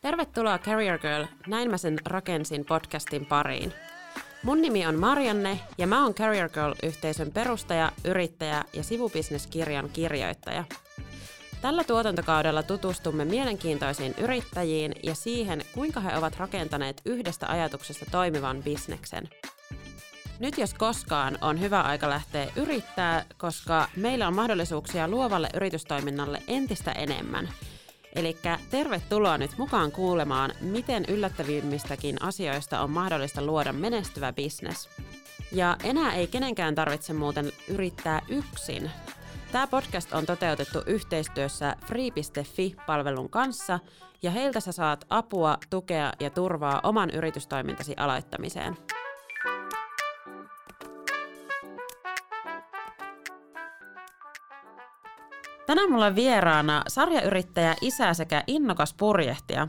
Tervetuloa Career Girl, näin mä sen rakensin podcastin pariin. Mun nimi on Marianne ja mä oon Career Girl-yhteisön perustaja, yrittäjä ja sivubisneskirjan kirjoittaja. Tällä tuotantokaudella tutustumme mielenkiintoisiin yrittäjiin ja siihen, kuinka he ovat rakentaneet yhdestä ajatuksesta toimivan bisneksen. Nyt jos koskaan on hyvä aika lähteä yrittää, koska meillä on mahdollisuuksia luovalle yritystoiminnalle entistä enemmän – Eli tervetuloa nyt mukaan kuulemaan, miten yllättävimmistäkin asioista on mahdollista luoda menestyvä bisnes. Ja enää ei kenenkään tarvitse muuten yrittää yksin. Tämä podcast on toteutettu yhteistyössä free.fi-palvelun kanssa, ja heiltä sä saat apua, tukea ja turvaa oman yritystoimintasi aloittamiseen. Tänään mulla on vieraana sarjayrittäjä, isä sekä innokas purjehtija.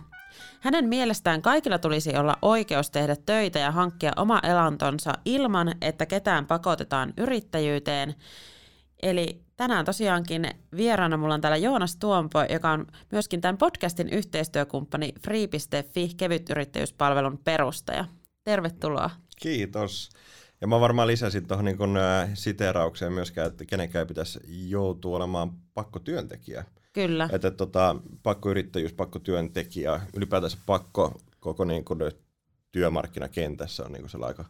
Hänen mielestään kaikilla tulisi olla oikeus tehdä töitä ja hankkia oma elantonsa ilman, että ketään pakotetaan yrittäjyyteen. Eli tänään tosiaankin vieraana mulla on täällä Joonas Tuompo, joka on myöskin tämän podcastin yhteistyökumppani Free.fi kevytyrittäjyyspalvelun perustaja. Tervetuloa. Kiitos. Ja mä varmaan lisäsin tuohon niin kun, äh, siteeraukseen myöskään, että kenenkään pitäisi joutua olemaan pakkotyöntekijä. Kyllä. Että tota, pakkoyrittäjyys, pakkotyöntekijä, ylipäätänsä pakko koko niin kun, työmarkkinakentässä on niin kun, aika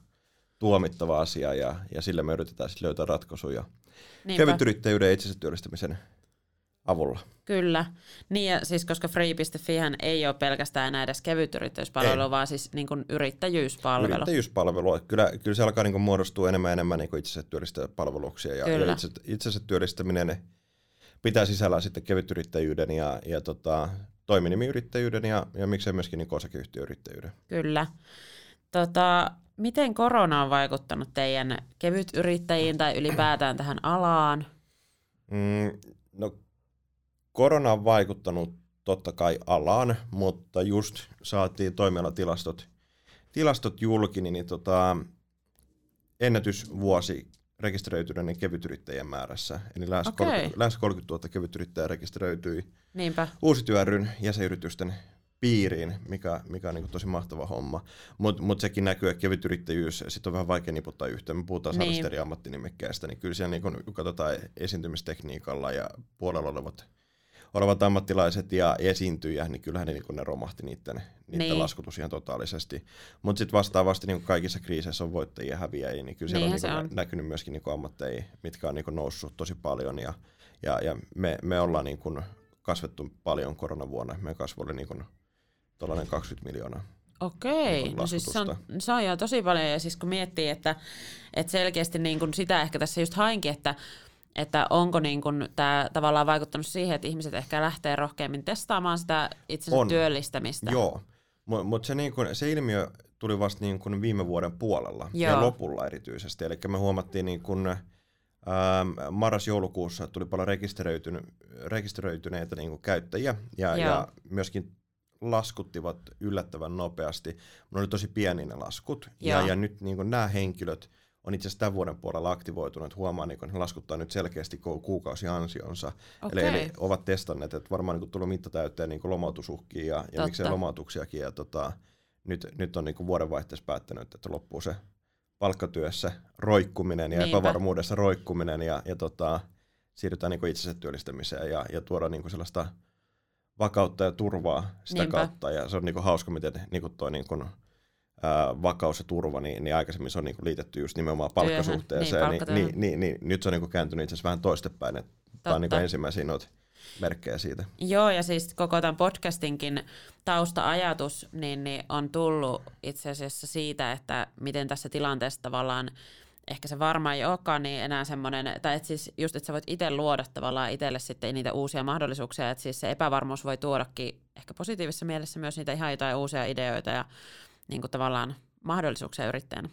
tuomittava asia ja, ja sille me yritetään löytää ratkaisuja. Kevyt yrittäjyyden ja itsensä työllistämisen avulla. Kyllä. Niin ja siis koska free.fi ei ole pelkästään enää edes kevytyrittäjyyspalvelu, ei. vaan siis niin kuin yrittäjyyspalvelu. Yrittäjyyspalvelu. Kyllä, kyllä se alkaa niin kuin muodostua enemmän ja enemmän niin kuin itsensä työllistäjäpalveluksia. Ja, ja itse, itsensä työllistäminen pitää sisällä sitten kevytyrittäjyyden ja, ja tota, toiminimiyrittäjyyden ja, ja miksei myöskin niin osakeyhtiöyrittäjyyden. Kyllä. Tota, miten korona on vaikuttanut teidän kevytyrittäjiin tai ylipäätään tähän alaan? Mm, no korona on vaikuttanut totta kai alaan, mutta just saatiin toimialatilastot tilastot julki, niin, niin tota, ennätysvuosi rekisteröityneiden kevytyrittäjien määrässä. Eli lähes, okay. 30, lähes 30 000 kevytyrittäjää rekisteröityi Niinpä. uusityöryn jäsenyritysten piiriin, mikä, mikä on niin tosi mahtava homma. Mutta mut sekin näkyy, että kevytyrittäjyys sit on vähän vaikea niputtaa yhteen. Me puhutaan niin. eri ammattinimekkeistä, niin kyllä siellä niin kun katsotaan esiintymistekniikalla ja puolella olevat olevat ammattilaiset ja esiintyjä, niin kyllähän ne, niin ne romahti niiden, niiden niin. laskutus ihan totaalisesti. Mutta sitten vastaavasti niin kaikissa kriiseissä on voittajia ja häviäjiä, niin kyllä siellä niin on, niin on näkynyt myöskin niin ammatteja, mitkä on niin noussut tosi paljon ja, ja, ja me, me ollaan niin kuin kasvettu paljon koronavuonna. Meidän kasvu oli niin kuin 20 miljoonaa. Okei, niin no siis se on, se on jo tosi paljon ja siis kun miettii, että, että selkeästi niin kuin sitä ehkä tässä just hainkin, että että onko niin kun tämä tavallaan vaikuttanut siihen, että ihmiset ehkä lähtee rohkeammin testaamaan sitä itsensä on. työllistämistä. Joo, mutta mut se, niin kun, se ilmiö tuli vasta niin kun viime vuoden puolella Joo. ja lopulla erityisesti. Eli me huomattiin niin kun, ähm, marras-joulukuussa tuli paljon rekisteröityne, rekisteröityneitä niin käyttäjiä ja, ja myöskin laskuttivat yllättävän nopeasti. Ne oli tosi pieni ne laskut. Ja, ja nyt niin nämä henkilöt – on itse asiassa tämän vuoden puolella aktivoitunut, huomaa, niin he laskuttaa nyt selkeästi kuukausi ansionsa. Okay. Eli, eli, ovat testanneet, että varmaan niin tullut mitta täyteen niin lomautusuhkia ja, ja miksei lomautuksiakin. Ja tota, nyt, nyt on niin vuodenvaihteessa päättänyt, että loppuu se palkkatyössä roikkuminen ja Niinpä. epävarmuudessa roikkuminen ja, ja tota, siirrytään niin itsensä työllistämiseen ja, ja tuoda niin sellaista vakautta ja turvaa sitä Niinpä. kautta. Ja se on niin hauska, miten niin toi niin kuin, ää, vakaus ja turva, niin, niin aikaisemmin se on niin kuin liitetty just nimenomaan palkkasuhteeseen, niin, niin, niin, niin, niin nyt se on niin kuin kääntynyt itse asiassa vähän toistepäin, että tämä on niin kuin ensimmäisiä noita merkkejä siitä. Joo, ja siis koko tämän podcastinkin tausta-ajatus niin, niin on tullut itse asiassa siitä, että miten tässä tilanteessa tavallaan ehkä se varmaan ei olekaan niin enää semmoinen, tai että siis just, että sä voit itse luoda tavallaan itselle sitten niitä uusia mahdollisuuksia, että siis se epävarmuus voi tuodakin ehkä positiivisessa mielessä myös niitä ihan jotain uusia ideoita ja niin kuin tavallaan mahdollisuuksia yrittäjänä.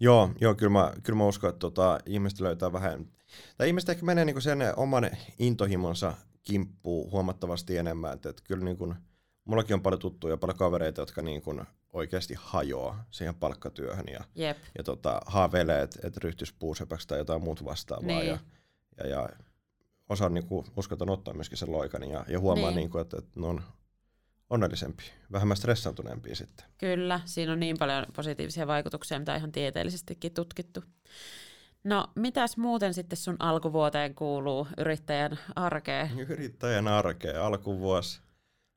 Joo, joo kyllä, mä, kyllä mä uskon, että tota, ihmiset löytää vähän, tai ihmiset ehkä menee niin kuin sen oman intohimonsa kimppuun huomattavasti enemmän, että, että kyllä niin kuin, mullakin on paljon tuttuja, paljon kavereita, jotka niin kuin oikeasti hajoaa siihen palkkatyöhön ja, Jep. ja tota, haaveilee, että, että ryhtyisi puusepäksi tai jotain muuta vastaavaa. Niin. Ja, ja, ja osa niin kuin, uskaltaa ottaa myöskin sen loikan ja, ja huomaa, niin. Niin kuin, että, että ne on onnellisempi, vähemmän stressaantuneempi sitten. Kyllä, siinä on niin paljon positiivisia vaikutuksia, mitä ihan tieteellisestikin tutkittu. No, mitäs muuten sitten sun alkuvuoteen kuuluu yrittäjän arkeen? Yrittäjän arkeen alkuvuosi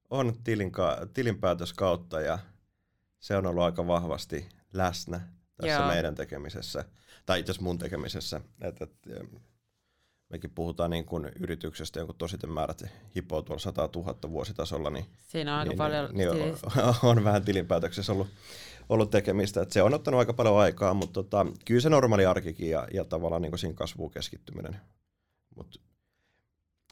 on tilinka- tilinpäätöskautta ja se on ollut aika vahvasti läsnä tässä Joo. meidän tekemisessä, tai itse asiassa mun tekemisessä. Et, et, mekin puhutaan niin kuin yrityksestä, jonkun tositen määrät hipoo tuolla 100 000 vuositasolla, niin, Siinä on aika niin, paljon niin, niin on, on vähän tilinpäätöksessä ollut, ollut tekemistä. Et se on ottanut aika paljon aikaa, mutta tota, kyllä se normaali arkikin ja, ja tavallaan niin siinä kasvuun keskittyminen. Mut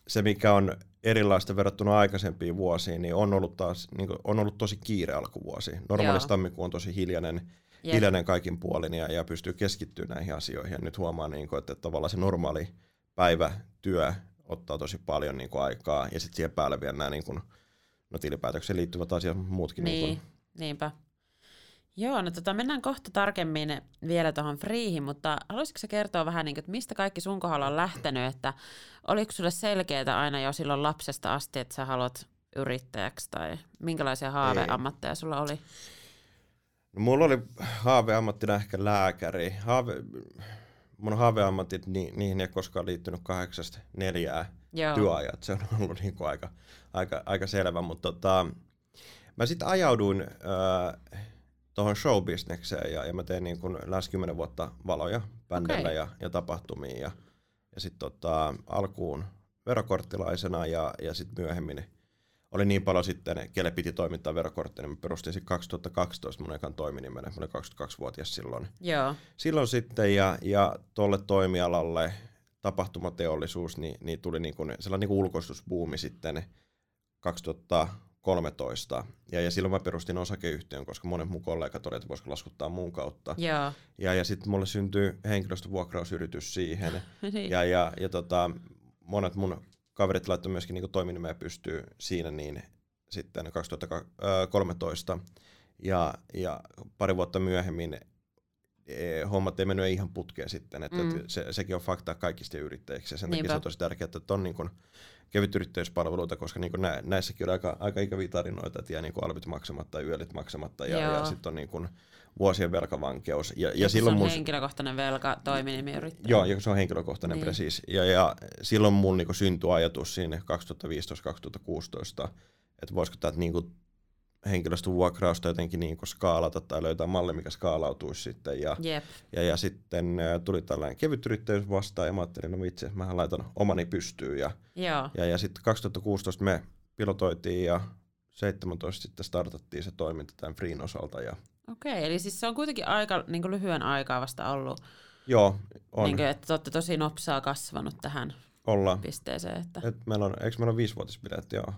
se, mikä on erilaista verrattuna aikaisempiin vuosiin, niin on ollut, taas, niin kuin, on ollut tosi kiire alkuvuosi. Normaalisti tammikuu on tosi hiljainen, hiljainen kaikin puolin ja, ja pystyy keskittymään näihin asioihin. Ja nyt huomaa, niin kuin, että, että tavallaan se normaali päivätyö ottaa tosi paljon niin kuin, aikaa ja sitten siihen päälle vielä nämä niin kuin, no, tilipäätökseen liittyvät asiat, muutkin. Niin, niin kuin. niinpä. Joo, no tota, mennään kohta tarkemmin vielä tuohon Freehin, mutta haluaisitko sä kertoa vähän, niin kuin, että mistä kaikki sun kohdalla on lähtenyt, että oliko sulle selkeää aina jo silloin lapsesta asti, että sä haluat yrittäjäksi tai minkälaisia haaveammatteja sulla oli? No, mulla oli haaveammattina ehkä lääkäri. Haave, mun haaveammatit, ni, niihin ei koskaan liittynyt kahdeksasta neljää Joo. työajat. Se on ollut niin kuin aika, aika, aika selvä, mutta tota, mä sitten ajauduin äh, tuohon showbisnekseen ja, ja mä tein niin kuin lähes kymmenen vuotta valoja bändellä okay. ja, ja tapahtumiin ja, ja sitten tota, alkuun verokorttilaisena ja, ja sitten myöhemmin oli niin paljon sitten, kelle piti toimittaa verokortti, niin mä perustin sitten 2012 mun ekan toiminimen, mä olin 22-vuotias silloin. Joo. Silloin sitten ja, ja tuolle toimialalle tapahtumateollisuus, niin, niin tuli niin kuin sellainen niin kuin ulkoistusbuumi sitten 2013. Ja, ja silloin mä perustin osakeyhtiön, koska monet mun kollegat olivat, että voisiko laskuttaa muun kautta. Joo. Ja, ja sitten mulle syntyi henkilöstövuokrausyritys siihen. niin. Ja, ja, ja tota, monet mun kaverit laittoi myöskin niin toiminimeä pystyy siinä niin sitten 2013. Ja, ja pari vuotta myöhemmin e, hommat ei mennyt ihan putkeen sitten, että mm. se, sekin on fakta kaikista yrittäjiksi ja sen Niinpä. takia se on tosi tärkeää, että on niin kuin kevyt yrittäjyyspalveluita, koska niin nä, näissäkin on aika, aika ikäviä tarinoita, että jää niin alvit maksamatta ja yölit maksamatta ja, ja sitten on niin kuin vuosien velkavankeus. Ja, ja, ja silloin se on mun... henkilökohtainen velka toiminimiyrittäjä. Joo, ja se on henkilökohtainen, niin. precis. Ja, ja silloin mun niin syntyi ajatus siinä 2015-2016, että voisiko tämä niin henkilöstövuokrausta jotenkin niin kuin skaalata tai löytää malli, mikä skaalautuisi sitten. Ja, yep. ja, ja sitten tuli tällainen kevyt yrittäjyys vastaan ja mä ajattelin, no vitsi, mä laitan omani pystyyn. Ja, Joo. ja, ja sitten 2016 me pilotoitiin ja 17 sitten startattiin se toiminta tämän Freen osalta. Ja... Okei, eli siis se on kuitenkin aika niin kuin lyhyen aikaa vasta ollut. Joo, on. Niin kuin, että te olette tosi nopsaa kasvanut tähän Olla. pisteeseen. Että... Et meillä on, eikö meillä on viisivuotispileet, joo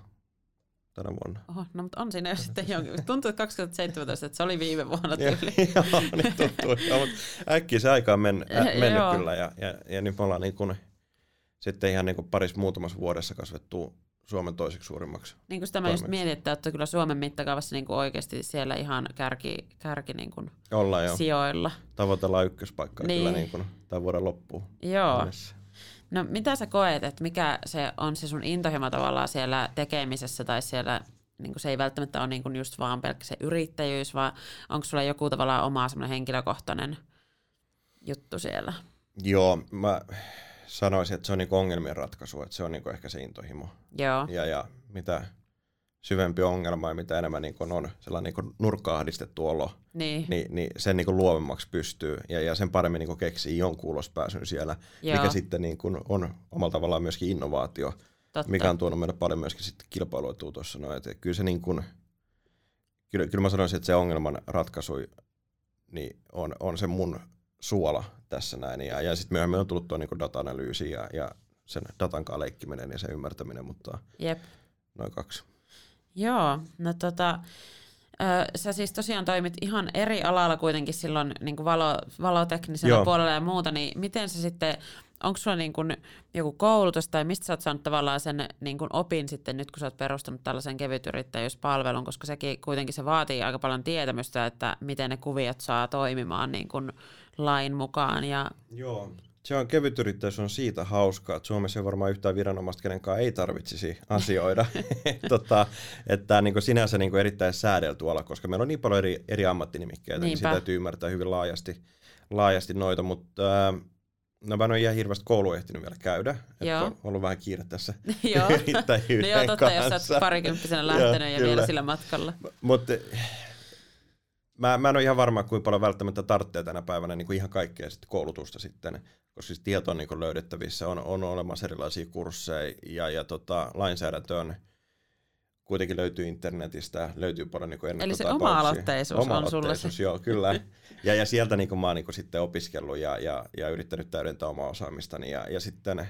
tänä vuonna. Oho, no mutta on siinä jo sitten jonkin. Tuntuu, että 2017, että se oli viime vuonna tyyli. joo, niin tuntuu. joo, mutta äkkiä se aika on men, ä, mennyt kyllä. Ja, ja, ja nyt me ollaan niin kuin, sitten ihan niin kuin parissa muutamassa vuodessa kasvettu Suomen toiseksi suurimmaksi. Niin kuin sitä mä just mietin, että olette kyllä Suomen mittakaavassa niin kuin oikeasti siellä ihan kärki, kärki niin kuin Ollaan jo. sijoilla. Tavoitellaan ykköspaikkaa niin. kyllä niin kuin tämän vuoden loppuun. Joo. Mennessä. No mitä sä koet, että mikä se on se sun intohimo tavallaan siellä tekemisessä tai siellä, niin se ei välttämättä ole niin just vaan pelkkä se yrittäjyys, vaan onko sulla joku tavallaan oma semmoinen henkilökohtainen juttu siellä? Joo, mä sanoisin, että se on niin ongelmien ratkaisu, että se on niin ehkä se intohimo. Joo. Ja, ja mitä syvempi ongelma ja mitä enemmän niin kuin on sellainen niin nurkkaahdistettu olo, niin, niin, niin sen niin kuin luovemmaksi pystyy ja, ja sen paremmin niin kuin keksii jonkun ulospääsyn siellä, Joo. mikä sitten niin kuin on omalla tavallaan myöskin innovaatio, Totta. mikä on tuonut meille paljon myöskin sitten kilpailuetua tuossa. No, että kyllä se niin kuin, kyllä, kyllä mä sanoisin, että se ongelman ratkaisu niin on, on se mun suola tässä näin. Ja, ja sitten myöhemmin on tullut tuo niin data-analyysi ja, ja sen datan kanssa leikkiminen ja sen ymmärtäminen, mutta Jep. noin kaksi. Joo, no tota, ö, sä siis tosiaan toimit ihan eri alalla kuitenkin silloin niin valo, valoteknisellä Joo. puolella ja muuta, niin miten se sitten, onko sulla niin kuin joku koulutus tai mistä sä oot saanut tavallaan sen niin kuin opin sitten nyt, kun sä oot perustanut tällaisen kevytyrittäjyyspalvelun, koska sekin kuitenkin se vaatii aika paljon tietämystä, että miten ne kuviot saa toimimaan niin kuin lain mukaan. Ja... Joo, Se on kevytyrittäjyys on siitä hauskaa, että Suomessa ei varmaan yhtään viranomaista, kenenkaan ei tarvitsisi asioida. tota, että tämä niin sinänsä niin erittäin säädelty ala, koska meillä on niin paljon eri, eri ammattinimikkeitä, niin sitä täytyy ymmärtää hyvin laajasti, laajasti noita, mutta äh, No mä en ole ihan hirveästi koulu ehtinyt vielä käydä. Joo. on ollut vähän kiire tässä joo. no joo, totta, kanssa. jos olet parikymppisenä lähtenyt ja vielä sillä matkalla. Mutta mä, mä en ole ihan varma, kuinka paljon välttämättä tarvitsee tänä päivänä niin kuin ihan kaikkea sit koulutusta sitten, koska siis tieto on niin kuin löydettävissä, on, on olemassa erilaisia kursseja ja, ja tota, lainsäädäntö on, kuitenkin löytyy internetistä, löytyy paljon niin Eli se oma-aloitteisuus, oma on sulle se. joo, kyllä. Ja, ja sieltä niin kuin mä oon niin sitten opiskellut ja, ja, ja yrittänyt täydentää omaa osaamistani. Ja, ja sitten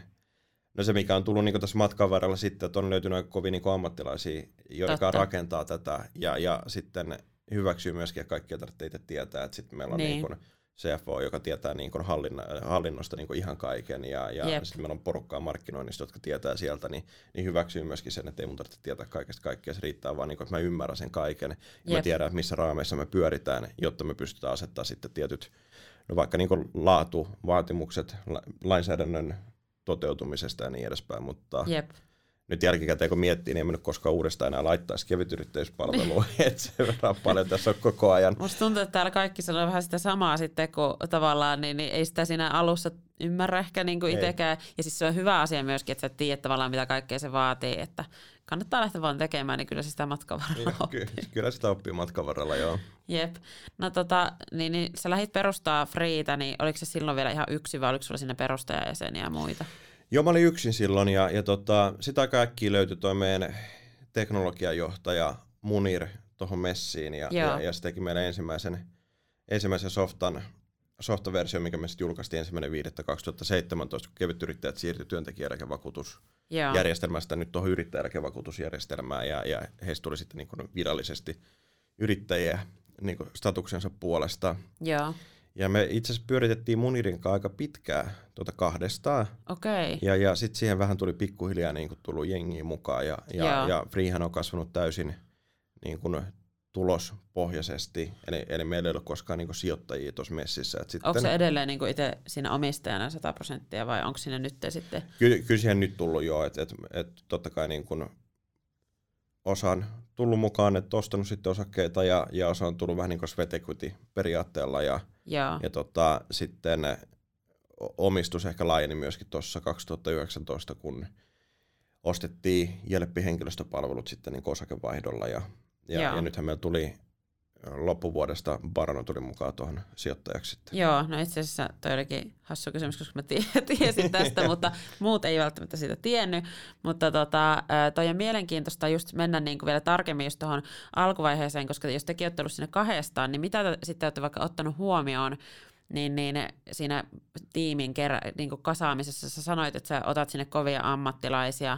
no se, mikä on tullut niin tässä matkan varrella sitten, että on löytynyt aika kovin niin ammattilaisia, jotka Totta. rakentaa tätä ja, ja sitten hyväksyy myöskin, että kaikkia tarvitsee itse tietää, että sitten meillä on niin. Niin kuin CFO, joka tietää niin kuin hallinna, hallinnosta niin kuin ihan kaiken, ja, ja sitten meillä on porukkaa markkinoinnista, jotka tietää sieltä, niin, niin hyväksyy myöskin sen, että ei mun tarvitse tietää kaikesta kaikkea, se riittää vaan, niin kuin, että mä ymmärrän sen kaiken, ja mä tiedän, että missä raameissa me pyöritään, jotta me pystytään asettaa sitten tietyt, no vaikka niin kuin laatuvaatimukset lainsäädännön toteutumisesta ja niin edespäin, mutta Jep nyt jälkikäteen kun miettii, niin en mennyt koskaan uudestaan enää laittaisi kevytyrittäjyyspalvelua, että sen verran paljon tässä on koko ajan. Musta tuntuu, että täällä kaikki sanoo vähän sitä samaa sitten, kun tavallaan niin, niin ei sitä siinä alussa ymmärrä ehkä niin kuin itsekään. Ja siis se on hyvä asia myöskin, että sä tiedät tavallaan mitä kaikkea se vaatii, että kannattaa lähteä vaan tekemään, niin kyllä se sitä matkan varrella oppii. Ky- kyllä sitä oppii matkan varrella, joo. Jep. No tota, niin, niin sä lähdit perustaa Freeitä, niin oliko se silloin vielä ihan yksi vai oliko sulla sinne perustajajäseniä ja muita? Joo, mä olin yksin silloin ja, ja tota, sitä aika äkkiä löytyi toi meidän teknologiajohtaja Munir tuohon messiin ja, ja, ja se teki meidän ensimmäisen, ensimmäisen softan, softaversio, mikä me sitten julkaistiin ensimmäinen 2017, kun kevyt yrittäjät siirtyi työntekijäeläkevakuutusjärjestelmästä nyt tuohon yrittäjäeläkevakuutusjärjestelmään ja, ja heistä tuli sitten niin virallisesti yrittäjiä niin statuksensa puolesta. Joo. Ja me itse asiassa pyöritettiin Munirin kanssa aika pitkään tuota kahdestaan. Okay. Ja, ja sitten siihen vähän tuli pikkuhiljaa niin kuin tullut jengiä mukaan. Ja, ja, ja Freehan on kasvanut täysin niin kuin tulospohjaisesti. Eli, eli meillä ei ole koskaan niin kuin sijoittajia tuossa messissä. Et sitten, onko se edelleen niin kuin itse siinä omistajana 100 prosenttia vai onko siinä nyt sitten? Ky, kyllä siihen nyt tullut jo. Että et, et totta kai niin kuin osan tullut mukaan, että ostanut sitten osakkeita ja, ja osa on tullut vähän niin kuin sweat equity periaatteella ja, ja. ja tota, sitten omistus ehkä laajeni myöskin tuossa 2019, kun ostettiin Jelppi henkilöstöpalvelut sitten niin osakevaihdolla ja, ja, ja nythän meillä tuli loppuvuodesta Barano tuli mukaan tuohon sijoittajaksi sitten. Joo, no itse asiassa toi olikin hassu kysymys, koska mä tiesin tästä, mutta muut ei välttämättä siitä tiennyt. Mutta tota, toi on mielenkiintoista just mennä niin kuin vielä tarkemmin just tuohon alkuvaiheeseen, koska jos tekin olette ollut sinne kahdestaan, niin mitä te sitten olette vaikka ottanut huomioon niin, niin siinä tiimin kerä, niin kuin kasaamisessa sä sanoit, että sä otat sinne kovia ammattilaisia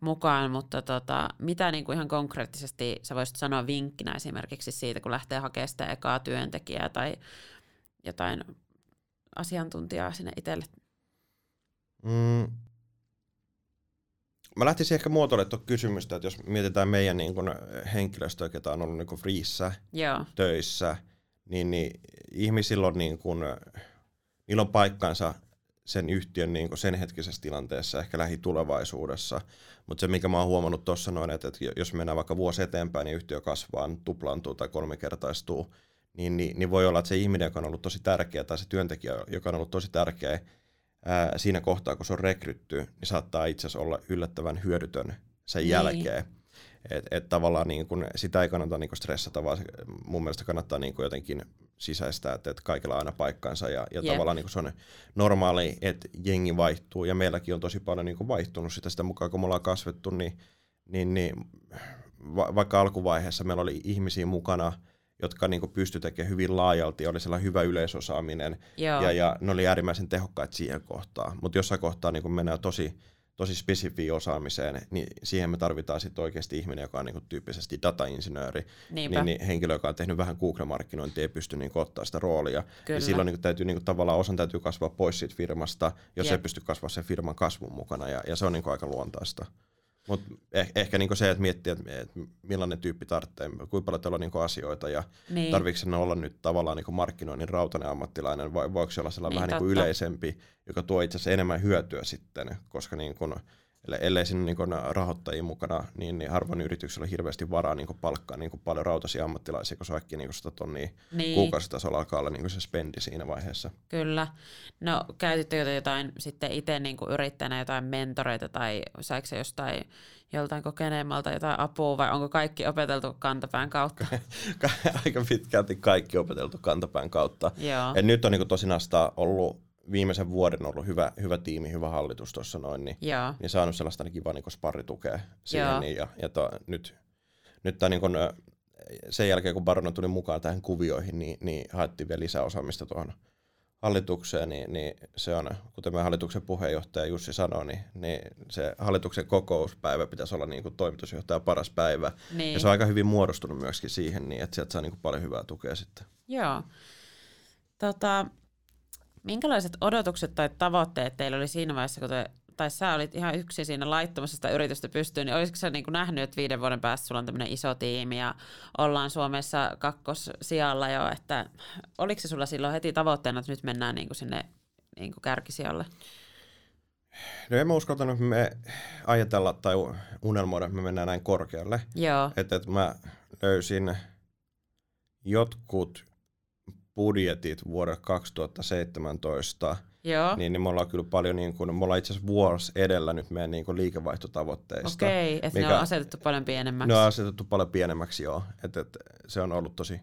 mukaan, mutta tota, mitä niin kuin ihan konkreettisesti sä voisit sanoa vinkkinä esimerkiksi siitä, kun lähtee hakemaan sitä ekaa työntekijää tai jotain asiantuntijaa sinne itselle? Mm. Mä lähtisin ehkä muotoilemaan tuon kysymystä, että jos mietitään meidän niin kun henkilöstöä, ketä on ollut niin kun friissä Joo. töissä, niin, niin ihmisillä on, niin kun, niillä on paikkansa sen yhtiön niin sen hetkisessä tilanteessa, ehkä lähitulevaisuudessa. Mutta se, mikä mä oon huomannut tuossa noin, että, että jos mennään vaikka vuosi eteenpäin, niin yhtiö kasvaa, tuplaantuu tai kolmikertaistuu, niin, niin, niin voi olla, että se ihminen, joka on ollut tosi tärkeä, tai se työntekijä, joka on ollut tosi tärkeä ää, siinä kohtaa, kun se on rekrytty, niin saattaa itse asiassa olla yllättävän hyödytön sen niin. jälkeen. Että et tavallaan niin kun, sitä ei kannata niin stressata, vaan mun mielestä kannattaa niin jotenkin sisäistää, että, että kaikilla on aina paikkansa ja, ja yep. tavallaan niin se on normaali, että jengi vaihtuu. Ja meilläkin on tosi paljon niin vaihtunut sitä, sitä mukaan, kun me ollaan kasvettu, niin, niin, niin va, vaikka alkuvaiheessa meillä oli ihmisiä mukana, jotka niin pysty tekemään hyvin laajalti, oli sellainen hyvä yleisosaaminen. Ja, ja ne oli äärimmäisen tehokkaita siihen kohtaan, mutta jossain kohtaa niin mennään tosi tosi spesifiin osaamiseen, niin siihen me tarvitaan sitten oikeasti ihminen, joka on niinku tyyppisesti datainsinööri, niin, niin henkilö, joka on tehnyt vähän Google-markkinointia, ei pysty niinku ottaa sitä roolia. Kyllä. Ja silloin niinku täytyy niinku, tavallaan osan täytyy kasvaa pois siitä firmasta, jos Jep. ei pysty kasvaa sen firman kasvun mukana, ja, ja se on niinku aika luontaista. Mutta eh, ehkä niinku se, että miettii, että et millainen tyyppi tarvitsee, kuinka paljon teillä on niinku asioita ja niin. tarvitseeko olla nyt tavallaan niinku markkinoinnin rautainen ammattilainen vai voiko se olla sellainen niin, vähän niinku yleisempi, joka tuo itse asiassa enemmän hyötyä sitten, koska niinku, ellei siinä niin rahoittajia mukana, niin, niin harvoin yrityksellä on hirveästi varaa niin palkkaa niin paljon rautaisia ammattilaisia, kun se äkkiä niin 100 tonnia niin. kuukausitasolla alkaa olla niin se spendi siinä vaiheessa. Kyllä. No käytittekö jotain sitten itse niin yrittäjänä jotain mentoreita tai saiko se jostain joltain kokeneemmalta jotain apua vai onko kaikki opeteltu kantapään kautta? Aika pitkälti kaikki opeteltu kantapään kautta. Joo. Et nyt on niin tosinaan ollut viimeisen vuoden ollut hyvä, hyvä tiimi, hyvä hallitus tuossa noin, niin, Joo. niin saanut sellaista niin kivaa niin sparritukea siihen. Niin, ja ja to, nyt, nyt tämä niin kuin, sen jälkeen, kun Barona tuli mukaan tähän kuvioihin, niin, niin haettiin vielä lisää osaamista tuohon hallitukseen, niin, niin se on, kuten me hallituksen puheenjohtaja Jussi sanoi, niin, niin se hallituksen kokouspäivä pitäisi olla niin kuin toimitusjohtaja paras päivä. Niin. Ja se on aika hyvin muodostunut myöskin siihen, niin että sieltä saa niin kuin paljon hyvää tukea sitten. Joo. Tota, Minkälaiset odotukset tai tavoitteet teillä oli siinä vaiheessa, kun te, tai sä olit ihan yksi siinä laittomassa sitä yritystä pystyyn, niin olisiko sä niin kuin nähnyt, että viiden vuoden päästä sulla on tämmöinen iso tiimi ja ollaan Suomessa kakkossijalla jo, että oliko se sulla silloin heti tavoitteena, että nyt mennään niin kuin sinne niin kuin kärkisijalle? No en mä uskaltanut, että me ajatella tai unelmoida, että me mennään näin korkealle. Joo. Että, että mä löysin jotkut budjetit vuodelle 2017, Joo. Niin, niin me ollaan kyllä paljon, niin kuin, me ollaan itse asiassa vuosi edellä nyt meidän niin kuin liikevaihtotavoitteista. Okei, että mikä, ne on asetettu paljon pienemmäksi. Ne on asetettu paljon pienemmäksi, joo. Et, et, se on ollut tosi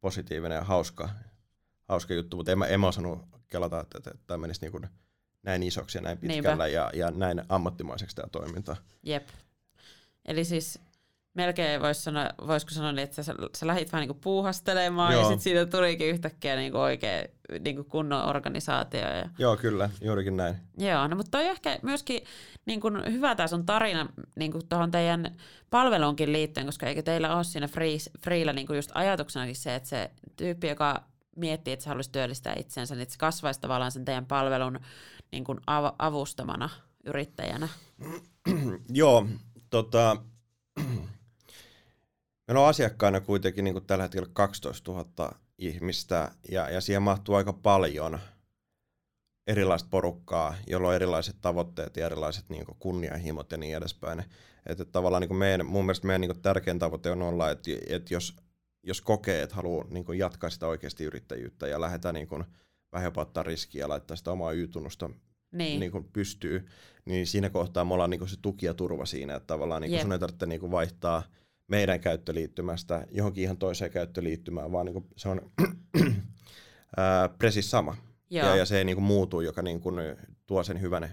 positiivinen ja hauska, hauska juttu, mutta en mä, en mä osannut kelata, että, että, että tämä menisi niin kuin näin isoksi ja näin pitkällä ja, ja näin ammattimaiseksi tämä toiminta. Jep. Eli siis melkein vois sanoa, voisiko sanoa, niin, että sä, sä lähdit vähän niin puuhastelemaan Joo. ja sitten siitä tulikin yhtäkkiä niin oikein niin kunnon organisaatio. Ja... Joo, kyllä, juurikin näin. Joo, no mutta toi ehkä myöskin niin kuin hyvä tämä sun tarina niin kuin tuohon teidän palveluunkin liittyen, koska eikö teillä ole siinä free, freellä niin kuin just ajatuksenakin se, että se tyyppi, joka miettii, että se haluaisi työllistää itsensä, niin että se kasvaisi tavallaan sen teidän palvelun niin kuin av- avustamana yrittäjänä. Joo, tota, Meillä on asiakkaina kuitenkin niin kuin tällä hetkellä 12 000 ihmistä ja, ja siihen mahtuu aika paljon erilaista porukkaa, jolla on erilaiset tavoitteet ja erilaiset niin kuin kunnianhimot ja niin edespäin. Että tavallaan niin kuin meidän, mun mielestä meidän niin kuin tärkein tavoite on olla, että, että jos, jos kokee, että haluaa niin kuin jatkaa sitä oikeasti yrittäjyyttä ja lähdetään niin kuin vähän jopa ottaa riskiä ja laittaa sitä omaa Y-tunnusta niin. Niin kuin pystyy, niin siinä kohtaa me ollaan niin kuin se tuki ja turva siinä, että tavallaan niin kuin sun ei tarvitse niin kuin vaihtaa – meidän käyttöliittymästä johonkin ihan toiseen käyttöliittymään, vaan niin kuin se on presis sama. Ja, ja se ei niin kuin muutu, joka niin kuin tuo sen hyvän,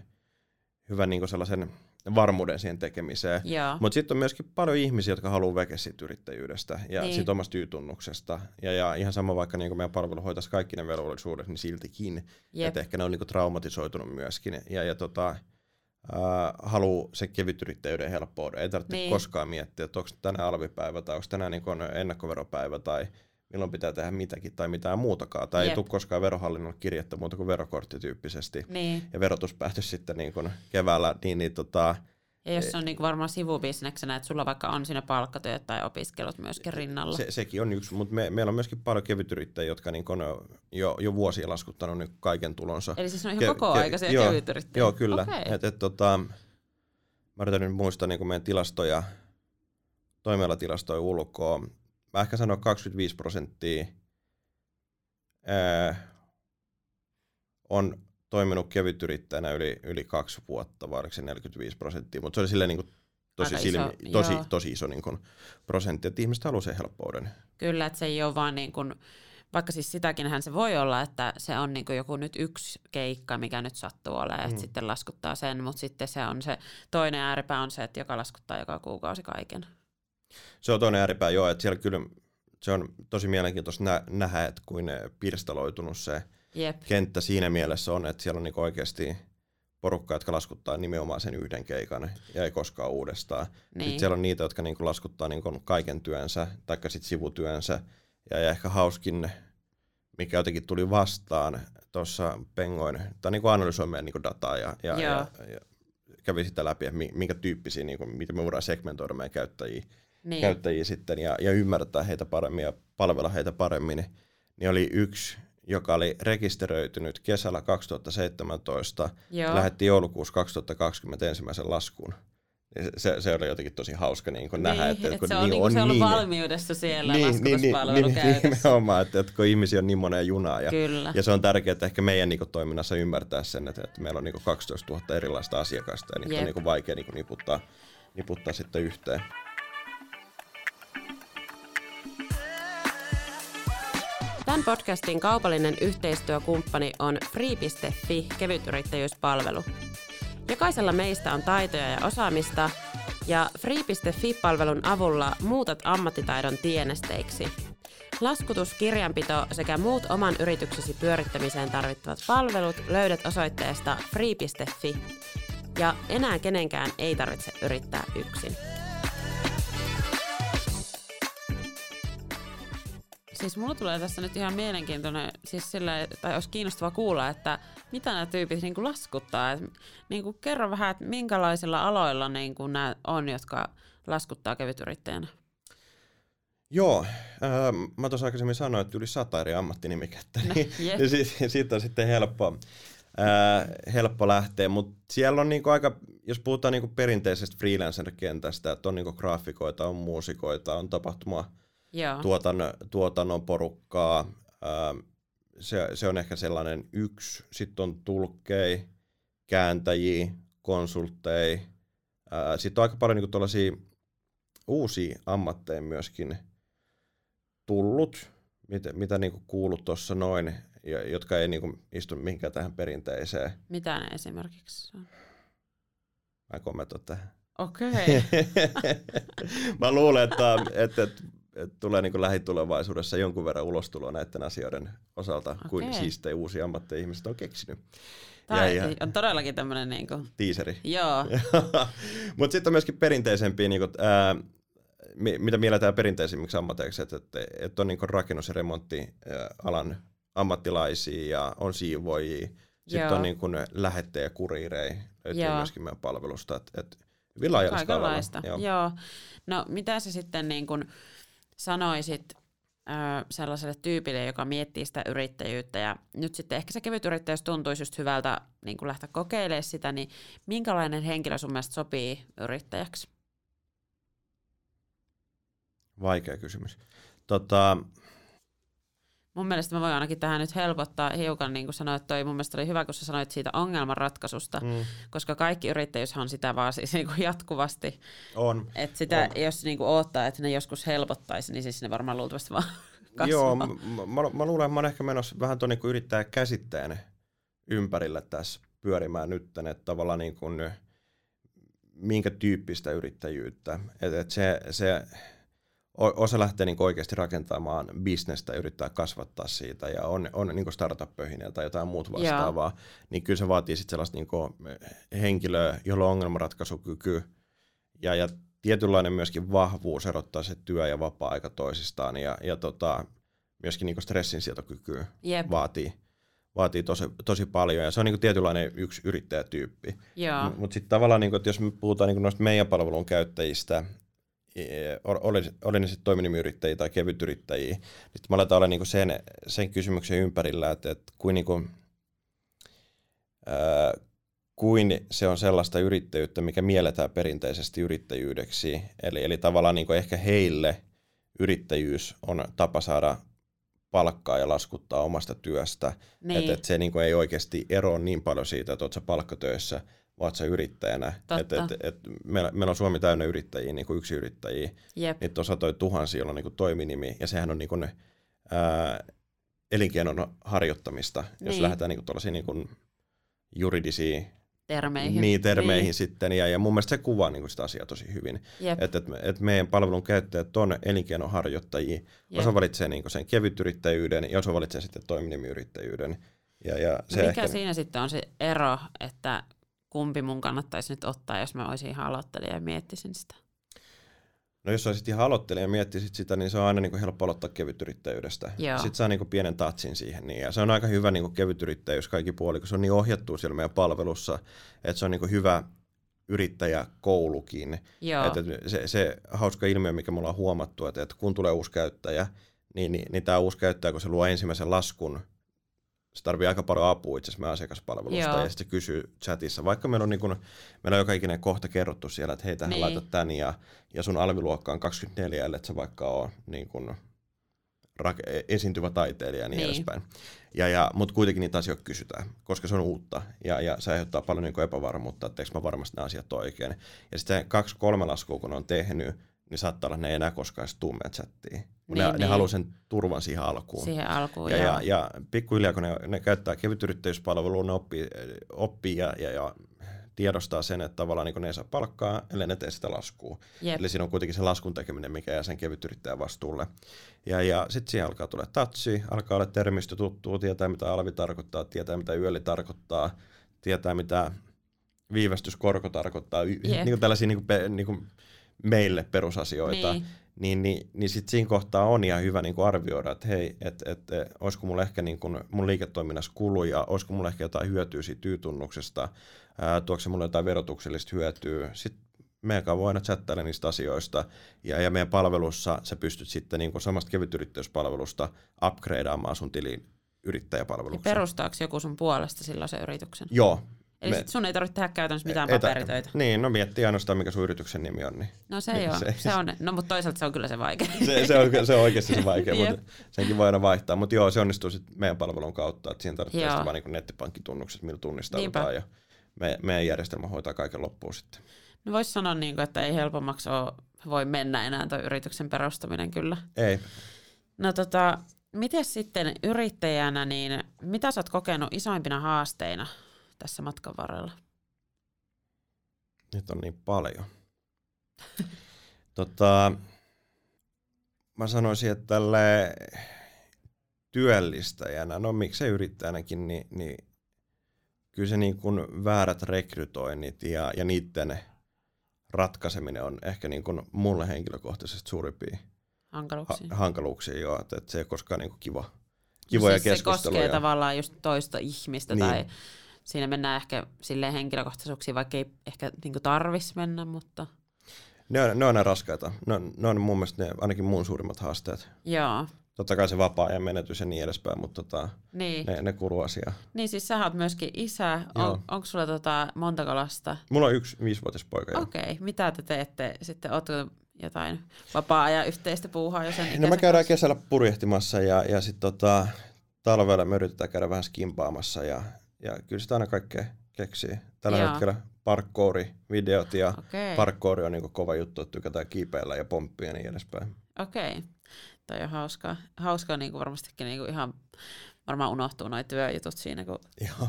hyvän niin kuin sellaisen varmuuden siihen tekemiseen. Mutta sitten on myöskin paljon ihmisiä, jotka haluaa vekeä siitä yrittäjyydestä ja niin. siitä omasta Y-tunnuksesta. Ja, ja ihan sama vaikka niin meidän palvelu hoitaisi kaikki ne velvollisuudet, niin siltikin. Että ehkä ne on niin traumatisoitunut myöskin. Ja, ja tota, äh, haluaa se kevytyrittäjyyden helppouden. Ei tarvitse niin. koskaan miettiä, että onko tänään alvipäivä tai onko tänään niin ennakkoveropäivä tai milloin pitää tehdä mitäkin tai mitään muutakaan. Tai Jep. ei tule koskaan verohallinnon kirjettä muuta kuin verokorttityyppisesti. Niin. Ja verotuspäätös sitten niin kuin keväällä, niin, niin tota, ja jos se on niin kuin varmaan sivubisneksenä, että sulla vaikka on siinä palkkatyöt tai opiskelut myöskin rinnalla. Se, sekin on yksi, mutta me, meillä on myöskin paljon kevytyrittäjiä, jotka niin on jo, jo vuosia laskuttanut nyt kaiken tulonsa. Eli siis ne on ihan ke, koko aikaisia ke, kevytyrittäjiä? Joo, kyllä. Okay. Et, et, tota, mä yritän nyt muistaa niin meidän tilastoja, toimialatilastoja ulkoa. Mä ehkä sanon 25 prosenttia on toiminut kevytyrittäjänä yli, yli kaksi vuotta, vai se 45 prosenttia, mutta se oli silleen niin kuin tosi, silmi, iso, tosi, tosi iso niin kuin prosentti, että ihmiset haluaa sen helppouden. Kyllä, että se ei ole vaan niin kuin, vaikka siis sitäkinhän se voi olla, että se on niin kuin joku nyt yksi keikka, mikä nyt sattuu olemaan, että mm. sitten laskuttaa sen, mutta sitten se on se toinen ääripää on se, että joka laskuttaa joka kuukausi kaiken. Se on toinen ääripää, joo, että siellä kyllä se on tosi mielenkiintoista nä- nähdä, että kuin pirstaloitunut se Jep. kenttä siinä mielessä on, että siellä on niinku oikeasti porukka, jotka laskuttaa nimenomaan sen yhden keikan ja ei koskaan uudestaan. Niin. Sitten siellä on niitä, jotka niinku laskuttaa niinku kaiken työnsä, tai sitten sivutyönsä. Ja, ja ehkä hauskin, mikä jotenkin tuli vastaan tuossa pengoin, tai niinku analysoi meidän niinku dataa ja, ja, ja, ja kävi sitä läpi, että minkä tyyppisiä, niin kuin, miten me voidaan segmentoida meidän käyttäjiä, niin. käyttäjiä sitten ja, ja ymmärtää heitä paremmin ja palvella heitä paremmin, niin, niin oli yksi, joka oli rekisteröitynyt kesällä 2017, Joo. lähetti joulukuussa 2020 ensimmäisen laskuun. Se, se oli jotenkin tosi hauska niin kun niin, nähdä, että, että kun se on, niin, on se on niin, valmiudessa siellä niin, niin, niin, niin, nimenomaan, että, että kun ihmisiä on niin moneen junaa. Ja, Kyllä. ja se on tärkeää, että ehkä meidän niin kuin, toiminnassa ymmärtää sen, että, että meillä on niin kuin 12 000 erilaista asiakasta ja niitä yep. on niin kuin, vaikea niin kuin, niputtaa, niputtaa sitten yhteen. Tämän podcastin kaupallinen yhteistyökumppani on Free.fi kevytyrittäjyyspalvelu. Jokaisella meistä on taitoja ja osaamista, ja Free.fi-palvelun avulla muutat ammattitaidon tienesteiksi. Laskutus, kirjanpito sekä muut oman yrityksesi pyörittämiseen tarvittavat palvelut löydät osoitteesta free.fi. Ja enää kenenkään ei tarvitse yrittää yksin. Siis mulla tulee tässä nyt ihan mielenkiintoinen, siis sillä, tai olisi kiinnostava kuulla, että mitä nämä tyypit niin kuin laskuttaa. Et, niin kuin kerro vähän, että minkälaisilla aloilla niin kuin nämä on, jotka laskuttaa kevytyrittäjänä? Joo, äh, mä tuossa aikaisemmin sanoin, että yli sata eri ammattinimikettä, no, niin, yeah. niin siitä, siitä on sitten helppo, äh, helppo lähteä, mutta siellä on niinku aika, jos puhutaan niinku perinteisestä freelancer-kentästä, että on niinku graafikoita, on muusikoita, on tapahtuma tuotannon, tuotannon porukkaa. Se, se on ehkä sellainen yksi. Sitten on tulkkei, kääntäjiä, konsultteja. Sitten on aika paljon niin tuollaisia uusia ammatteja myöskin tullut, mitä, mitä niin kuulut tuossa noin, jotka ei niin istu mihinkään tähän perinteiseen. Mitä ne esimerkiksi on? Mä kommentoin tähän. Okei. Okay. Mä luulen, että, että, että tulee niin kuin lähitulevaisuudessa jonkun verran ulostuloa näiden asioiden osalta, okay. kuin siistejä uusia ammatteja-ihmiset on keksinyt. Tämä ja, ja, on todellakin tämmöinen... Niin kuin... Tiiseri. Joo. Mutta sitten on myöskin perinteisempiä, niin kuin, ää, mitä mielletään perinteisimmiksi ammateiksi, että, että, että on niin rakennus- ja remonttialan ammattilaisia ja on siivoajia. Sitten Joo. on niin kuin lähettejä kuriirei, löytyy Joo. myöskin meidän palvelusta. Että, että laajalla Joo. Joo. No mitä se sitten niin kuin, sanoisit ö, sellaiselle tyypille, joka miettii sitä yrittäjyyttä ja nyt sitten ehkä se kevyt yrittäjyys tuntuisi just hyvältä niin kuin lähteä kokeilemaan sitä, niin minkälainen henkilö sun mielestä sopii yrittäjäksi? Vaikea kysymys. Tota, Mun mielestä mä voin ainakin tähän nyt helpottaa hiukan, niin kuin sanoit, toi mun mielestä oli hyvä, kun sä sanoit siitä ongelmanratkaisusta, mm. koska kaikki yrittäjyyshän on sitä vaan siis niin kuin jatkuvasti. On. Että sitä, on. jos niin kuin odottaa, että ne joskus helpottaisi, niin siis ne varmaan luultavasti vaan kasvaa. Joo, mä, mä, mä luulen, että mä olen ehkä menossa vähän tuon niin yrittäjä käsitteen ympärillä tässä pyörimään nyt, että tavallaan niin kuin, minkä tyyppistä yrittäjyyttä. Että et se, se osa lähtee niin oikeasti rakentamaan bisnestä ja yrittää kasvattaa siitä ja on, on niin startup-pöhinä tai jotain muuta vastaavaa, Joo. niin kyllä se vaatii sitten sellaista niin henkilöä, jolla on ongelmanratkaisukyky ja, ja tietynlainen myöskin vahvuus erottaa se työ ja vapaa-aika toisistaan ja, ja tota, myöskin niin stressinsietokyky yep. vaatii, vaatii tosi, tosi paljon ja se on niin tietynlainen yksi yrittäjätyyppi. Mutta sitten tavallaan, niin kuin, että jos me puhutaan niin noista meidän palvelun käyttäjistä, oli, oli ne sitten toiminimiyrittäjiä tai kevytyrittäjiä, niin mä aletaan olla niinku sen, sen kysymyksen ympärillä, että, että kuin, niinku, ää, kuin se on sellaista yrittäjyyttä, mikä mielletään perinteisesti yrittäjyydeksi. Eli, eli tavallaan niinku ehkä heille yrittäjyys on tapa saada palkkaa ja laskuttaa omasta työstä. Niin. Että et se niinku ei oikeasti eroa niin paljon siitä, että olet palkkatöissä – oot sä yrittäjänä. Et, et, et, meillä, meillä on Suomi täynnä yrittäjiä, niin kuin yksi yrittäjiä. Yep. Niitä on satoja tuhansia, joilla on niin kuin toiminimi, ja sehän on niin kuin, ää, elinkeinon harjoittamista, niin. jos lähdetään niin kuin niin kuin juridisiin termeihin. Niin, termeihin niin. sitten. Ja, ja mun mielestä se kuvaa niin kuin sitä asiaa tosi hyvin. Että et, et meidän palvelun käyttäjät on elinkeinonharjoittajia. Jep. Osa valitsee niin kuin sen kevytyrittäjyyden ja osa valitsee sitten toiminimiyrittäjyyden. Ja, ja se Mikä ehkä... siinä sitten on se ero, että kumpi mun kannattaisi nyt ottaa, jos mä olisin ihan aloittelija ja miettisin sitä? No jos olisit ihan aloittelija ja miettisit sitä, niin se on aina niin kuin helppo aloittaa kevytyrittäjyydestä. Sitten saa niin kuin pienen tatsin siihen. Niin. Ja se on aika hyvä niin kuin kevytyrittäjyys kaikki puoli, kun se on niin ohjattu siellä meidän palvelussa, että se on niin kuin hyvä yrittäjäkoulukin. Että se, se hauska ilmiö, mikä mulla on huomattu, että, että kun tulee uusi käyttäjä, niin, niin, niin tämä uusi käyttäjä, kun se luo ensimmäisen laskun, se tarvii aika paljon apua itse asiassa asiakaspalvelusta Joo. ja sitten se kysyy chatissa, vaikka meillä on, niin kun, meillä on joka ikinen kohta kerrottu siellä, että hei tähän niin. laitat tän ja, ja sun alviluokka on 24, ellei se vaikka ole niin kun, rak- esiintyvä taiteilija ja niin, niin. edespäin. Ja, ja, mutta kuitenkin niitä asioita kysytään, koska se on uutta ja, ja se aiheuttaa paljon niin epävarmuutta, että teekö mä varmasti nämä asiat oikein. Ja sitten kaksi-kolme laskua, kun on tehnyt, niin saattaa olla, että ne ei enää koskaan edes tuu chattiin. Niin, ne, niin. ne haluaa sen turvan siihen alkuun. Siihen alkuun, ja, ja, ja pikkuhiljaa, kun ne, ne käyttää kevytyrittäjyyspalvelua, ne oppii, oppii ja, ja, ja tiedostaa sen, että tavallaan niin ne ei saa palkkaa, ellei ne tee sitä laskua. Yep. Eli siinä on kuitenkin se laskun tekeminen, mikä jää sen kevytyrittäjän vastuulle. Ja, ja sitten siihen alkaa tulla touchi, alkaa olla termistö tuttuu, tietää mitä alvi tarkoittaa, tietää mitä yöli tarkoittaa, tietää mitä viivästyskorko tarkoittaa, yep. niin kuin tällaisia niin kuin, niin kuin meille perusasioita. Niin niin, niin, niin sitten siinä kohtaa on ihan hyvä niin kuin arvioida, että hei, että et, et, olisiko mulla ehkä niin kuin mun liiketoiminnassa kuluja, olisiko mulla ehkä jotain hyötyä siitä Y-tunnuksesta, tuokse mulle jotain verotuksellista hyötyä. Sitten meidän voi aina chattailla niistä asioista, ja, ja meidän palvelussa sä pystyt sitten niin kuin samasta kevytyrittäjyyspalvelusta upgradeaamaan sun tilin yrittäjäpalveluksi. Ja perustaako joku sun puolesta silloin se yrityksen? Joo, Eli me, sun ei tarvitse tehdä käytännössä mitään etä, paperitöitä. Niin, no miettii ainoastaan, mikä sun yrityksen nimi on. Niin, no se, niin, se, se on. No mutta toisaalta se on kyllä se vaikea. Se, se, on, se on oikeasti se vaikea, mutta senkin voi aina vaihtaa. Mutta joo, se onnistuu sitten meidän palvelun kautta, että siihen tarvitsee sitten vain niin nettipankkitunnukset, millä tunnistaudutaan. Niinpä. Ja me, meidän järjestelmä hoitaa kaiken loppuun sitten. No voisi sanoa, niin kuin, että ei helpommaksi ole, voi mennä enää tuo yrityksen perustaminen kyllä. Ei. No tota, miten sitten yrittäjänä, niin mitä sä oot kokenut isoimpina haasteina tässä matkan varrella? Nyt on niin paljon. tota, mä sanoisin, että tälle työllistäjänä, no miksei yrittäjänäkin, niin, niin kyllä se niin kuin väärät rekrytoinnit ja, ja niiden ratkaiseminen on ehkä niin kuin mulle henkilökohtaisesti suurimpia hankaluuksia. Ha- hankaluuksia joo, että, että se ei koskaan niin kuin kiva, kivoja no siis keskusteluja. Se koskee tavallaan just toista ihmistä niin. tai siinä mennään ehkä silleen henkilökohtaisuuksiin, vaikka ei ehkä niin tarvitsisi mennä, mutta... Ne on, ne on raskaita. Ne on, ne on mun mielestä ne, ainakin mun suurimmat haasteet. Joo. Totta kai se vapaa-ajan menetys ja niin edespäin, mutta tota, niin. ne, ne kuuluu asiaan. Niin siis sä oot myöskin isä. On, onko sulla tota montako lasta? Mulla on yksi viisivuotias poika. Okei. Okay. Mitä te teette sitten? Ootko jotain vapaa-ajan yhteistä puuhaa jo sen No me käydään kesällä purjehtimassa ja, ja sitten tota, talvella me yritetään käydä vähän skimpaamassa ja, ja kyllä sitä aina kaikkea keksii. Tällä Joo. hetkellä parkouri-videot ja okay. parkouri on niin kova juttu, että tykätään kiipeillä ja pomppia ja niin edespäin. Okei. Okay. Toi on hauskaa. Hauskaa niin kuin varmastikin niin kuin ihan varmaan unohtuu noin työjutut siinä, kun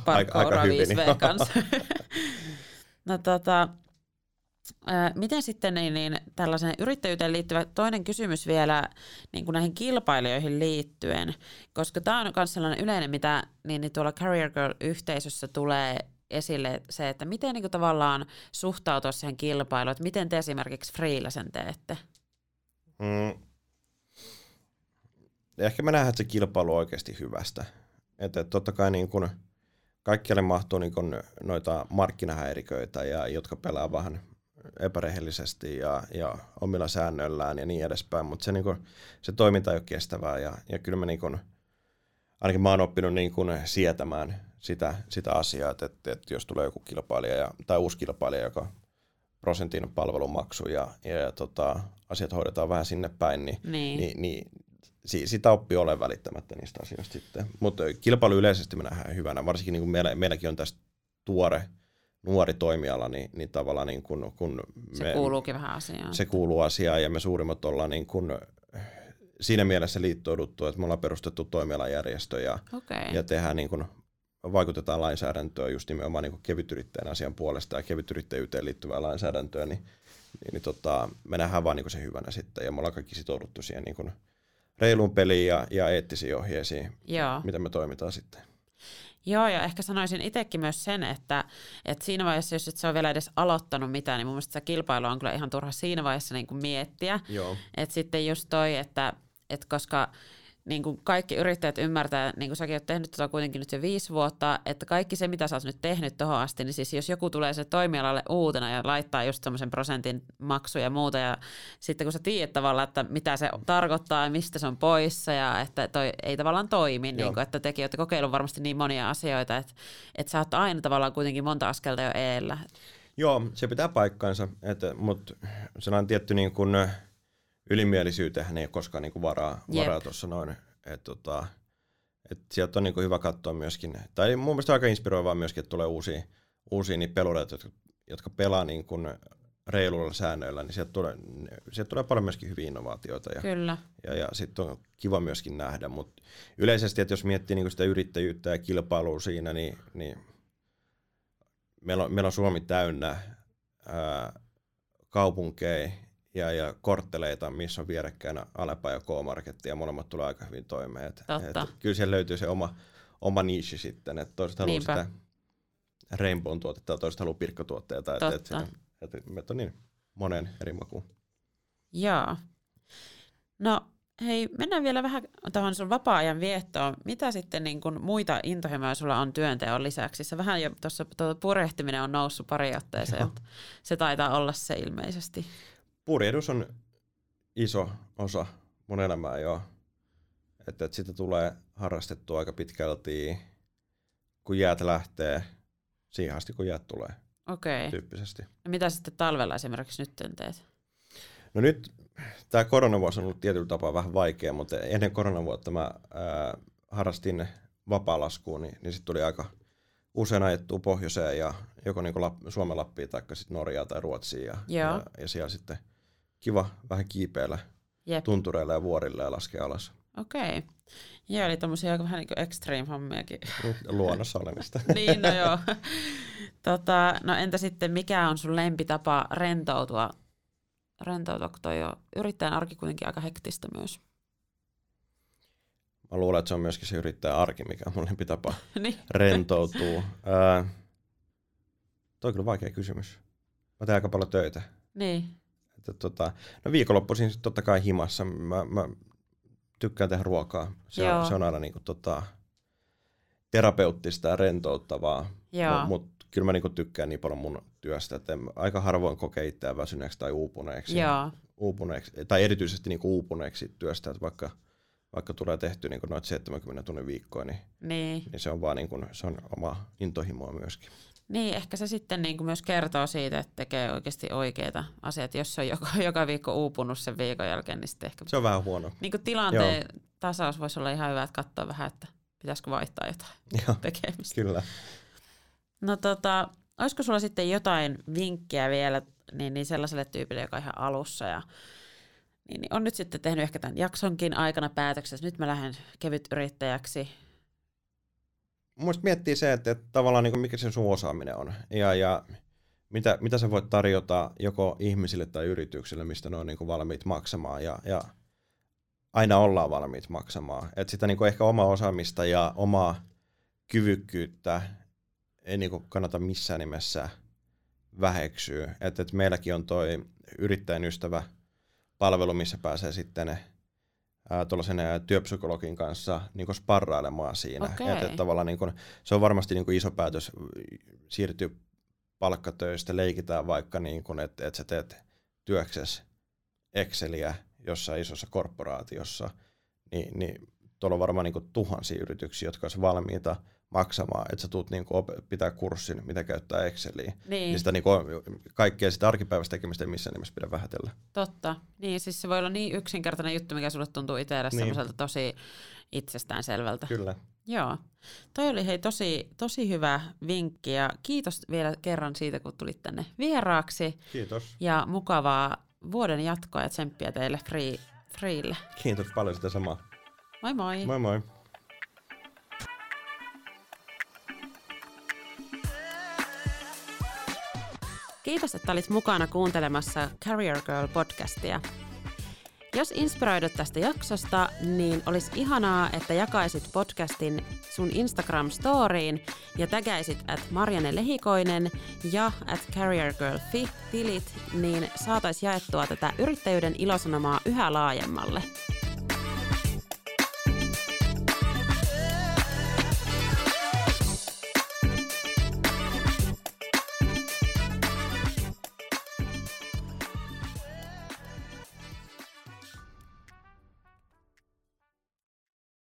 parkouraa 5V kanssa. no tota, Miten sitten niin, niin tällaisen yrittäjyyteen liittyvä toinen kysymys vielä niin kuin näihin kilpailijoihin liittyen, koska tämä on myös sellainen yleinen, mitä niin, niin tuolla Career Girl-yhteisössä tulee esille se, että miten niin kuin tavallaan suhtautua siihen kilpailuun, että miten te esimerkiksi freelasen teette? Mm. Ehkä me nähdään, että se kilpailu on oikeasti hyvästä. Että totta kai niin kun kaikkialle mahtuu niin noita markkinahäiriköitä, ja, jotka pelaa vähän epärehellisesti ja, ja omilla säännöillään ja niin edespäin, mutta se, niin kun, se toiminta ei ole kestävää ja, ja kyllä mä niin kun, ainakin mä oon oppinut niin kun sietämään sitä, sitä asiaa, että, että, että jos tulee joku kilpailija ja, tai uusi kilpailija, joka prosentin palvelumaksu ja, ja, ja tota, asiat hoidetaan vähän sinne päin, niin, niin. niin, niin sitä oppii ole välittämättä niistä asioista sitten. Mutta kilpailu yleisesti me nähdään hyvänä, varsinkin niin kuin meillä, meilläkin on tästä tuore nuori toimiala, niin, niin tavallaan niin kun, kun se me, kuuluukin vähän asiaan. Se kuuluu asiaan ja me suurimmat ollaan niin kun, siinä mielessä liittouduttu, että me ollaan perustettu toimialajärjestö ja, okay. ja tehdään niin kun, vaikutetaan lainsäädäntöä just nimenomaan niin kevytyrittäjän asian puolesta ja kevytyrittäjyyteen liittyvää lainsäädäntöä, niin, niin, niin tota, me nähdään vaan niin se hyvänä sitten ja me ollaan kaikki sitouduttu siihen niin kun, reiluun peliin ja, ja eettisiin ohjeisiin, Joo. miten me toimitaan sitten. Joo, ja ehkä sanoisin itsekin myös sen, että, että siinä vaiheessa, jos et se on vielä edes aloittanut mitään, niin mun mielestä se kilpailu on kyllä ihan turha siinä vaiheessa niin kuin miettiä. Joo. Että sitten just toi, että, että koska niin kuin kaikki yrittäjät ymmärtää, niin kuin säkin oot tehnyt tuota kuitenkin nyt jo viisi vuotta, että kaikki se, mitä sä oot nyt tehnyt tuohon asti, niin siis jos joku tulee se toimialalle uutena ja laittaa just semmoisen prosentin maksu ja muuta, ja sitten kun sä tiedät tavallaan, että mitä se tarkoittaa ja mistä se on poissa, ja että toi ei tavallaan toimi, niin kuin, että tekin olette kokeillut varmasti niin monia asioita, että, että sä oot aina tavallaan kuitenkin monta askelta jo eellä. Joo, se pitää paikkaansa, mutta sellainen tietty niin kuin, ylimielisyyteen ei ole koskaan niin kuin varaa, varaa tuossa noin. Et, tota, et sieltä on niin kuin hyvä katsoa myöskin, tai mun mielestä aika inspiroivaa myöskin, että tulee uusia, uusia niin pelureita, jotka, jotka pelaa niin kuin reiluilla säännöillä, niin sieltä tulee, sieltä tulee paljon myöskin hyviä innovaatioita. Ja, Kyllä. Ja, ja sitten on kiva myöskin nähdä, mutta yleisesti, että jos miettii niin kuin sitä yrittäjyyttä ja kilpailua siinä, niin, niin meillä, on, meillä on Suomi täynnä ää, kaupunkeja, ja, ja kortteleita, missä on vierekkäin Alepa ja K-Marketti, ja molemmat tulee aika hyvin toimeen. Et, et, kyllä siellä löytyy se oma, oma niche sitten, että toiset haluaa sitä Rainbown tuotetta, toiset haluaa pirkkotuotteita, että et, et, et, et on niin monen eri makuun. Joo. No hei, mennään vielä vähän tuohon sun vapaa-ajan viettoon. Mitä sitten niin kun muita intohimoja sulla on työnteon lisäksi? Se vähän jo tuossa tuota purehtiminen on noussut pari otteeseen, se taitaa olla se ilmeisesti purjehdus on iso osa mun elämää jo. Että, että sitä tulee harrastettua aika pitkälti, kun jäät lähtee, siihen asti kun jäät tulee. Okei. Okay. Tyyppisesti. Ja mitä sitten talvella esimerkiksi nyt teet? No nyt tämä koronavuosi on ollut tietyllä tapaa vähän vaikea, mutta ennen koronavuotta mä ää, harrastin vapaalaskuun, niin, niin sitten tuli aika usein ajettua pohjoiseen ja joko niin Lapp, Suomen Lappiin tai sitten Norjaa tai Ruotsiin ja, ja, ja siellä sitten – kiva vähän kiipeillä Jep. tuntureilla ja vuorilla ja laskea alas. Okei. Okay. Joo, eli tämmöisiä vähän niin kuin extreme hommiakin. Luonnossa olemista. niin, no joo. tota, no entä sitten, mikä on sun lempitapa rentoutua? Rentoutua, kun toi on yrittäjän arki kuitenkin aika hektistä myös. Mä luulen, että se on myöskin se yrittäjän arki, mikä on mun lempitapa niin. rentoutua. Ää, toi on kyllä vaikea kysymys. Mä teen aika paljon töitä. Niin. Että tota, no viikonloppuisin totta kai himassa. Mä, mä tykkään tehdä ruokaa. Se, on, se on aina niinku tota, terapeuttista ja rentouttavaa. Mutta mut, kyllä mä niinku tykkään niin paljon mun työstä, että aika harvoin kokee itseään väsyneeksi tai uupuneeksi. Joo. uupuneeksi tai erityisesti niinku uupuneeksi työstä, että vaikka, vaikka tulee tehty niinku noin 70 tunnin viikkoa, niin, niin. niin se on vaan niinku, se on oma intohimoa myöskin. Niin, ehkä se sitten niin kuin myös kertoo siitä, että tekee oikeasti oikeita asioita. Jos on joka, joka viikko uupunut sen viikon jälkeen, niin sitten ehkä... Se on vähän huono. Niin kuin tilanteen Joo. tasaus voisi olla ihan hyvä, että katsoa vähän, että pitäisikö vaihtaa jotain Joo, tekemistä. Kyllä. No tota, olisiko sulla sitten jotain vinkkiä vielä niin, niin sellaiselle tyypille, joka on ihan alussa ja niin, niin on nyt sitten tehnyt ehkä tämän jaksonkin aikana päätöksessä, nyt mä lähden kevyt yrittäjäksi, mun miettii se, että, että tavallaan niin mikä se sun osaaminen on ja, ja mitä, mitä sä voit tarjota joko ihmisille tai yrityksille, mistä ne on niin valmiit maksamaan ja, ja aina ollaan valmiit maksamaan. Et sitä niin ehkä omaa osaamista ja omaa kyvykkyyttä ei niin kannata missään nimessä väheksyä. Et, et meilläkin on toi yrittäjän ystävä palvelu, missä pääsee sitten tuollaisen työpsykologin kanssa niin sparrailemaan siinä. Okay. Et, et tavallaan niin kuin, se on varmasti niin kuin iso päätös siirtyä palkkatöistä, leikitään vaikka, niin kuin, että et sä teet työksessä Exceliä jossain isossa korporaatiossa, niin, niin tuolla on varmaan niin kuin tuhansia yrityksiä, jotka olisivat valmiita maksamaan, että sä tuut niin kuin pitää kurssin, mitä käyttää Exceliä. Niin. niin sitä niin kuin, kaikkea sitä arkipäiväistä tekemistä ei missään nimessä pidä vähätellä. Totta. Niin, siis se voi olla niin yksinkertainen juttu, mikä sulle tuntuu itselle niin. semmoiselta tosi itsestäänselvältä. Kyllä. Joo. Toi oli hei tosi, tosi hyvä vinkki ja kiitos vielä kerran siitä, kun tulit tänne vieraaksi. Kiitos. Ja mukavaa vuoden jatkoa ja tsemppiä teille free, freelle. Kiitos paljon sitä samaa. Moi moi. Moi moi. Kiitos, että olit mukana kuuntelemassa Career Girl podcastia. Jos inspiroidut tästä jaksosta, niin olisi ihanaa, että jakaisit podcastin sun Instagram-storiin ja tägäisit at Marjane Lehikoinen ja at CarrierGirlFi tilit, niin saatais jaettua tätä yrittäjyyden ilosanomaa yhä laajemmalle.